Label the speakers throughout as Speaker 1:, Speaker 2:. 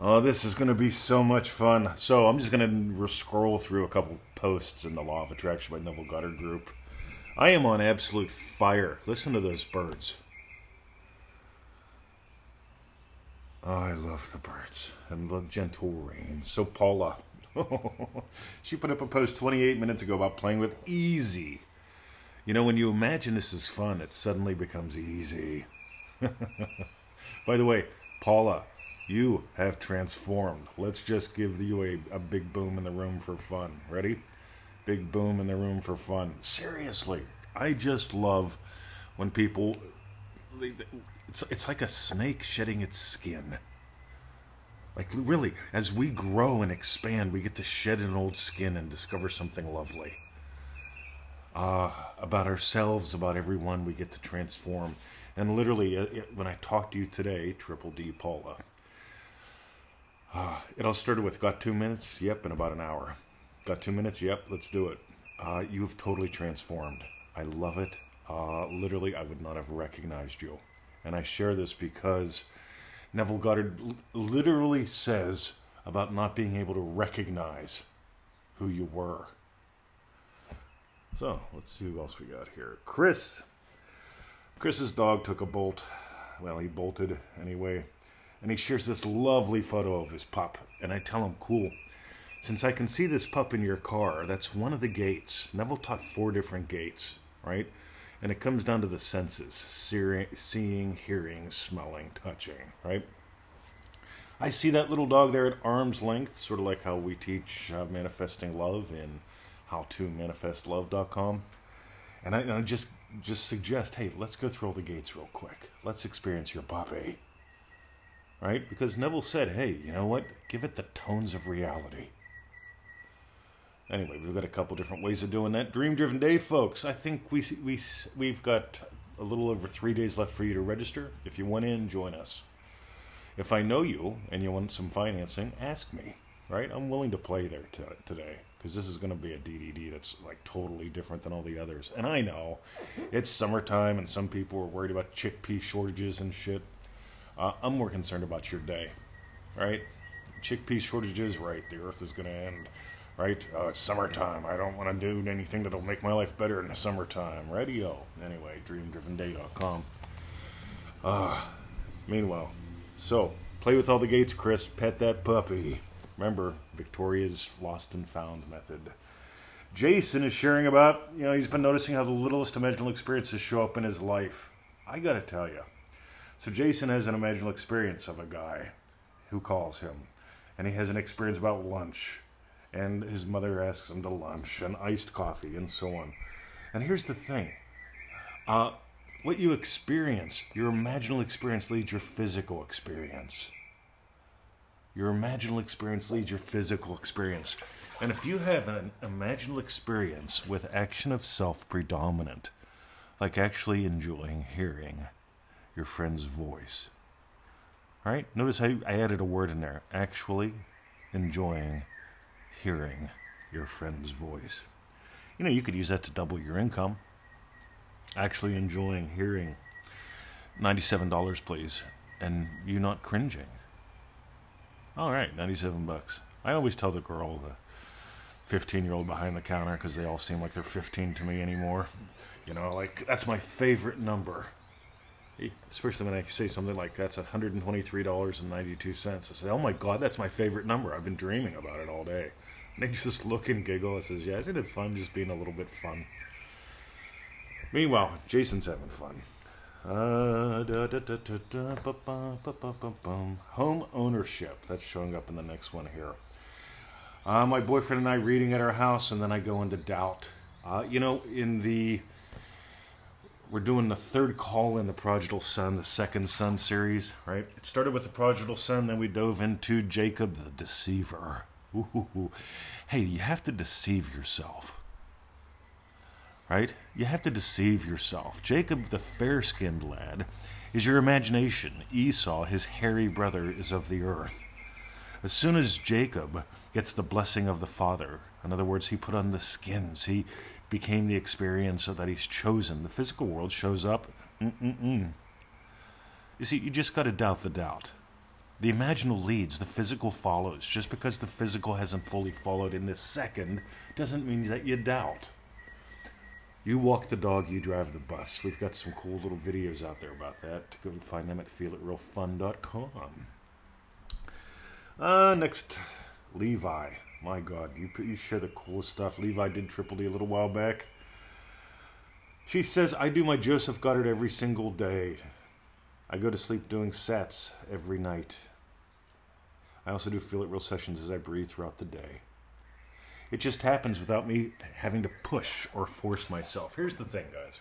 Speaker 1: Oh, this is going to be so much fun. So I'm just going to scroll through a couple posts in the Law of Attraction by Neville Goddard group. I am on absolute fire. Listen to those birds. Oh, I love the birds and the gentle rain. So Paula, she put up a post 28 minutes ago about playing with easy. You know, when you imagine this is fun, it suddenly becomes easy. By the way, Paula, you have transformed. Let's just give you a, a big boom in the room for fun. Ready? Big boom in the room for fun. Seriously, I just love when people. It's, it's like a snake shedding its skin. Like, really, as we grow and expand, we get to shed an old skin and discover something lovely. Uh, about ourselves, about everyone, we get to transform. And literally, uh, when I talk to you today, Triple D Paula, uh, it all started with got two minutes? Yep, in about an hour. Got two minutes? Yep, let's do it. Uh, you've totally transformed. I love it. Uh, literally, I would not have recognized you. And I share this because Neville Goddard l- literally says about not being able to recognize who you were. So let's see who else we got here. Chris. Chris's dog took a bolt. Well, he bolted anyway and he shares this lovely photo of his pup. And I tell him, cool. Since I can see this pup in your car, that's one of the gates. Neville taught four different gates, right? And it comes down to the senses seeing, hearing, smelling, touching, right? I see that little dog there at arm's length, sort of like how we teach uh, manifesting love in howtomanifestlove.com. And I, and I just just suggest, hey, let's go through all the gates real quick. Let's experience your puppy right? Because Neville said, hey, you know what? Give it the tones of reality. Anyway, we've got a couple different ways of doing that. Dream Driven Day, folks. I think we, we, we've got a little over three days left for you to register. If you want in, join us. If I know you and you want some financing, ask me, right? I'm willing to play there t- today because this is going to be a DDD that's like totally different than all the others. And I know it's summertime and some people are worried about chickpea shortages and shit. Uh, I'm more concerned about your day, right? Chickpea shortages, right? The earth is going to end, right? Uh, it's summertime. I don't want to do anything that'll make my life better in the summertime. Radio. Anyway, dreamdrivenday.com. Uh, meanwhile, so play with all the gates, Chris. Pet that puppy. Remember, Victoria's lost and found method. Jason is sharing about, you know, he's been noticing how the littlest imaginal experiences show up in his life. I gotta tell you, so Jason has an imaginal experience of a guy who calls him, and he has an experience about lunch, and his mother asks him to lunch and iced coffee and so on. And here's the thing. Uh, what you experience, your imaginal experience leads your physical experience. Your imaginal experience leads your physical experience. And if you have an imaginal experience with action of self predominant, like actually enjoying hearing, your friend's voice. All right? Notice I, I added a word in there. Actually enjoying hearing your friend's voice. You know, you could use that to double your income. Actually enjoying hearing $97, please, and you not cringing. All right, 97 bucks. I always tell the girl, the 15 year old behind the counter, because they all seem like they're 15 to me anymore. You know, like, that's my favorite number especially when I say something like that's $123.92. I say, oh my God, that's my favorite number. I've been dreaming about it all day. And they just look and giggle and says, yeah, isn't it fun just being a little bit fun? Meanwhile, Jason's having fun. Uh, Home ownership. That's showing up in the next one here. Uh, my boyfriend and I reading at our house, and then I go into doubt. Uh, you know, in the we're doing the third call in the Prodigal Son, the second Son series, right? It started with the Prodigal Son, then we dove into Jacob the Deceiver. Ooh, hey, you have to deceive yourself, right? You have to deceive yourself. Jacob, the fair skinned lad, is your imagination. Esau, his hairy brother, is of the earth. As soon as Jacob gets the blessing of the Father, in other words, he put on the skins, he became the experience that he's chosen. The physical world shows up. Mm-mm-mm. You see, you just got to doubt the doubt. The imaginal leads, the physical follows. Just because the physical hasn't fully followed in this second doesn't mean that you doubt. You walk the dog, you drive the bus. We've got some cool little videos out there about that. Go and find them at feelitrealfun.com. Uh, next, Levi. My God, you, you share the coolest stuff. Levi did Triple D a little while back. She says, I do my Joseph Goddard every single day. I go to sleep doing sets every night. I also do feel it real sessions as I breathe throughout the day. It just happens without me having to push or force myself. Here's the thing, guys.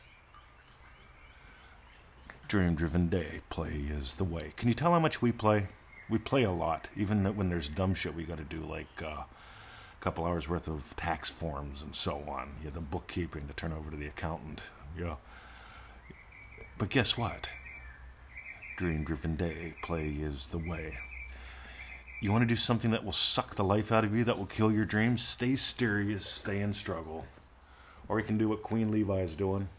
Speaker 1: Dream driven day play is the way. Can you tell how much we play? We play a lot, even when there's dumb shit we got to do, like uh, a couple hours worth of tax forms and so on. You have the bookkeeping to turn over to the accountant. Yeah. But guess what? Dream driven day play is the way. You want to do something that will suck the life out of you, that will kill your dreams? Stay serious, stay in struggle. Or you can do what Queen Levi is doing,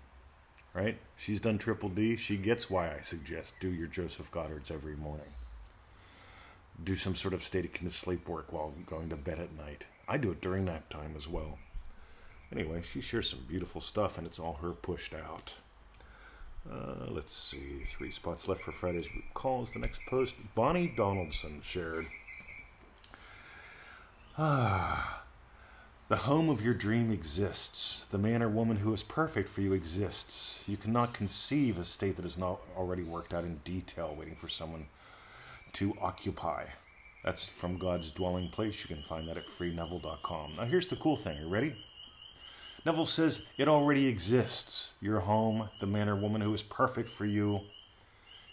Speaker 1: right? She's done Triple D. She gets why I suggest do your Joseph Goddards every morning. Do some sort of static sleep work while going to bed at night. I do it during nap time as well. Anyway, she shares some beautiful stuff, and it's all her pushed out. Uh, let's see, three spots left for Friday's group calls. The next post, Bonnie Donaldson shared. Ah, the home of your dream exists. The man or woman who is perfect for you exists. You cannot conceive a state that is not already worked out in detail, waiting for someone to occupy. That's from God's dwelling place. You can find that at freeneville.com. Now, here's the cool thing. You ready? Neville says it already exists. Your home, the man or woman who is perfect for you.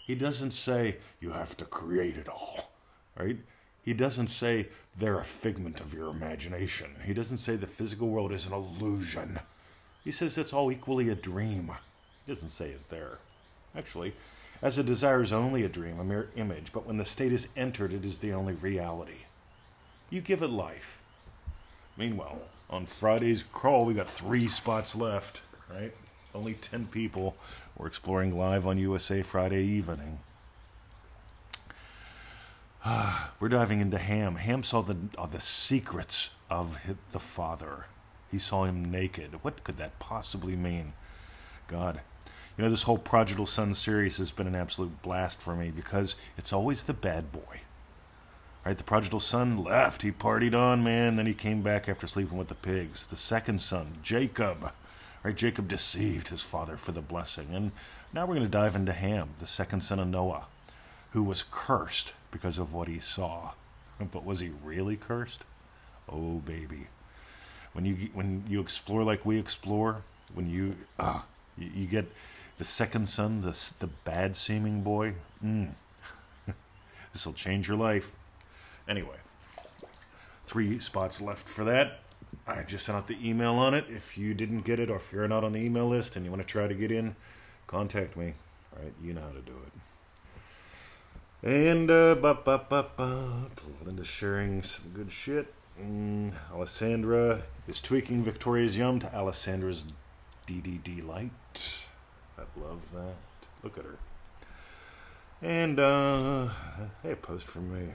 Speaker 1: He doesn't say you have to create it all, right? He doesn't say they're a figment of your imagination. He doesn't say the physical world is an illusion. He says it's all equally a dream. He doesn't say it there. Actually, as a desire is only a dream, a mere image, but when the state is entered, it is the only reality. You give it life. Meanwhile, on Friday's crawl, we got three spots left, right? Only 10 people. We're exploring live on USA Friday evening. We're diving into Ham. Ham saw the uh, the secrets of the father. He saw him naked. What could that possibly mean? God. You know, this whole Prodigal Son series has been an absolute blast for me because it's always the bad boy. Right, the prodigal son left. He partied on, man. Then he came back after sleeping with the pigs. The second son, Jacob. Right, Jacob deceived his father for the blessing. And now we're going to dive into Ham, the second son of Noah, who was cursed because of what he saw. But was he really cursed? Oh, baby. When you when you explore like we explore, when you ah, you, you get the second son, the the bad seeming boy. Mm. this will change your life. Anyway, three spots left for that. I just sent out the email on it. If you didn't get it, or if you're not on the email list and you want to try to get in, contact me. All right, you know how to do it. And uh, ba ba ba ba. Linda sharing some good shit. Mm, Alessandra is tweaking Victoria's Yum to Alessandra's DDD Light. I love that. Look at her. And uh, hey, post from me.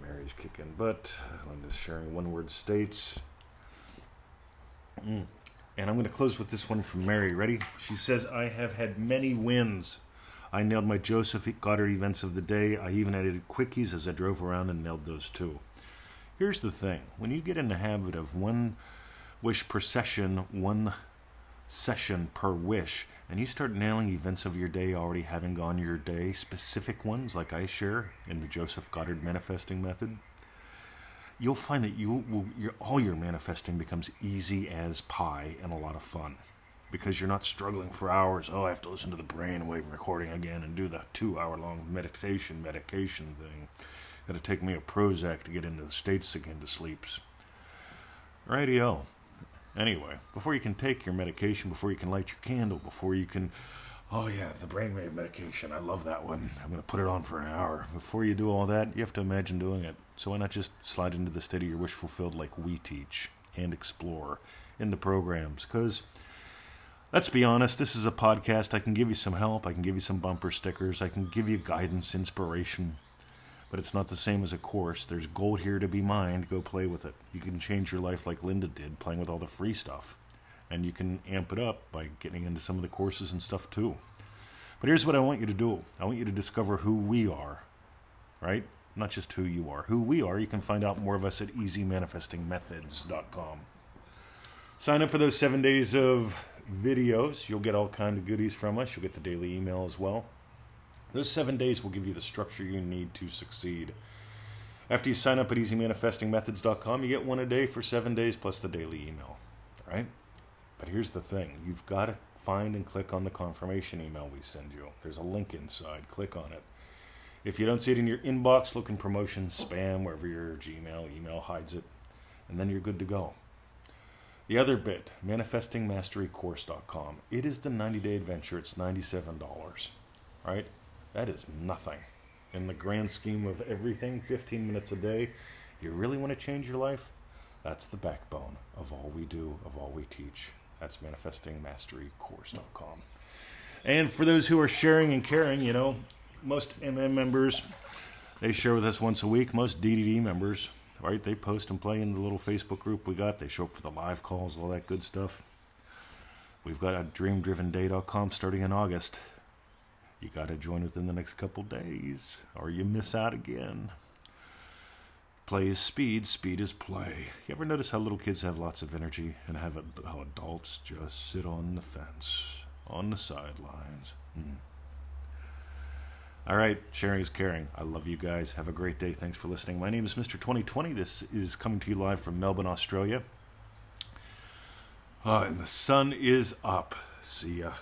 Speaker 1: Mary's kicking butt. Linda's sharing one word states. Mm. And I'm going to close with this one from Mary. Ready? She says, I have had many wins. I nailed my Joseph Goddard events of the day. I even added quickies as I drove around and nailed those too. Here's the thing when you get in the habit of one wish per session, one session per wish, and you start nailing events of your day already having gone your day, specific ones like I share in the Joseph Goddard manifesting method, you'll find that you will, your, all your manifesting becomes easy as pie and a lot of fun because you're not struggling for hours. Oh, I have to listen to the brainwave recording again and do the two hour long meditation medication thing. Got to take me a Prozac to get into the states again to sleeps. Radio. Anyway, before you can take your medication, before you can light your candle, before you can. Oh, yeah, the brainwave medication. I love that one. I'm going to put it on for an hour. Before you do all that, you have to imagine doing it. So why not just slide into the state of your wish fulfilled like we teach and explore in the programs? Because Let's be honest, this is a podcast. I can give you some help, I can give you some bumper stickers, I can give you guidance, inspiration. But it's not the same as a course. There's gold here to be mined. Go play with it. You can change your life like Linda did, playing with all the free stuff. And you can amp it up by getting into some of the courses and stuff too. But here's what I want you to do I want you to discover who we are, right? Not just who you are. Who we are, you can find out more of us at easymanifestingmethods.com. Sign up for those seven days of videos. You'll get all kind of goodies from us. You'll get the daily email as well. Those seven days will give you the structure you need to succeed. After you sign up at easymanifestingmethods.com, you get one a day for seven days plus the daily email. All right? But here's the thing you've got to find and click on the confirmation email we send you. There's a link inside. Click on it. If you don't see it in your inbox, look in promotions, spam, wherever your Gmail, email hides it, and then you're good to go. The other bit, manifestingmasterycourse.com. It is the 90 day adventure. It's $97, right? That is nothing. In the grand scheme of everything, 15 minutes a day, you really want to change your life? That's the backbone of all we do, of all we teach. That's manifestingmasterycourse.com. And for those who are sharing and caring, you know, most MM members, they share with us once a week. Most DDD members, right, they post and play in the little Facebook group we got. They show up for the live calls, all that good stuff. We've got a dreamdrivenday.com starting in August. You got to join within the next couple days, or you miss out again. Play is speed, speed is play. You ever notice how little kids have lots of energy and have how adults just sit on the fence, on the sidelines? Hmm. All right, sharing is caring. I love you guys. Have a great day. Thanks for listening. My name is Mr. 2020. This is coming to you live from Melbourne, Australia. Uh, and the sun is up. See ya.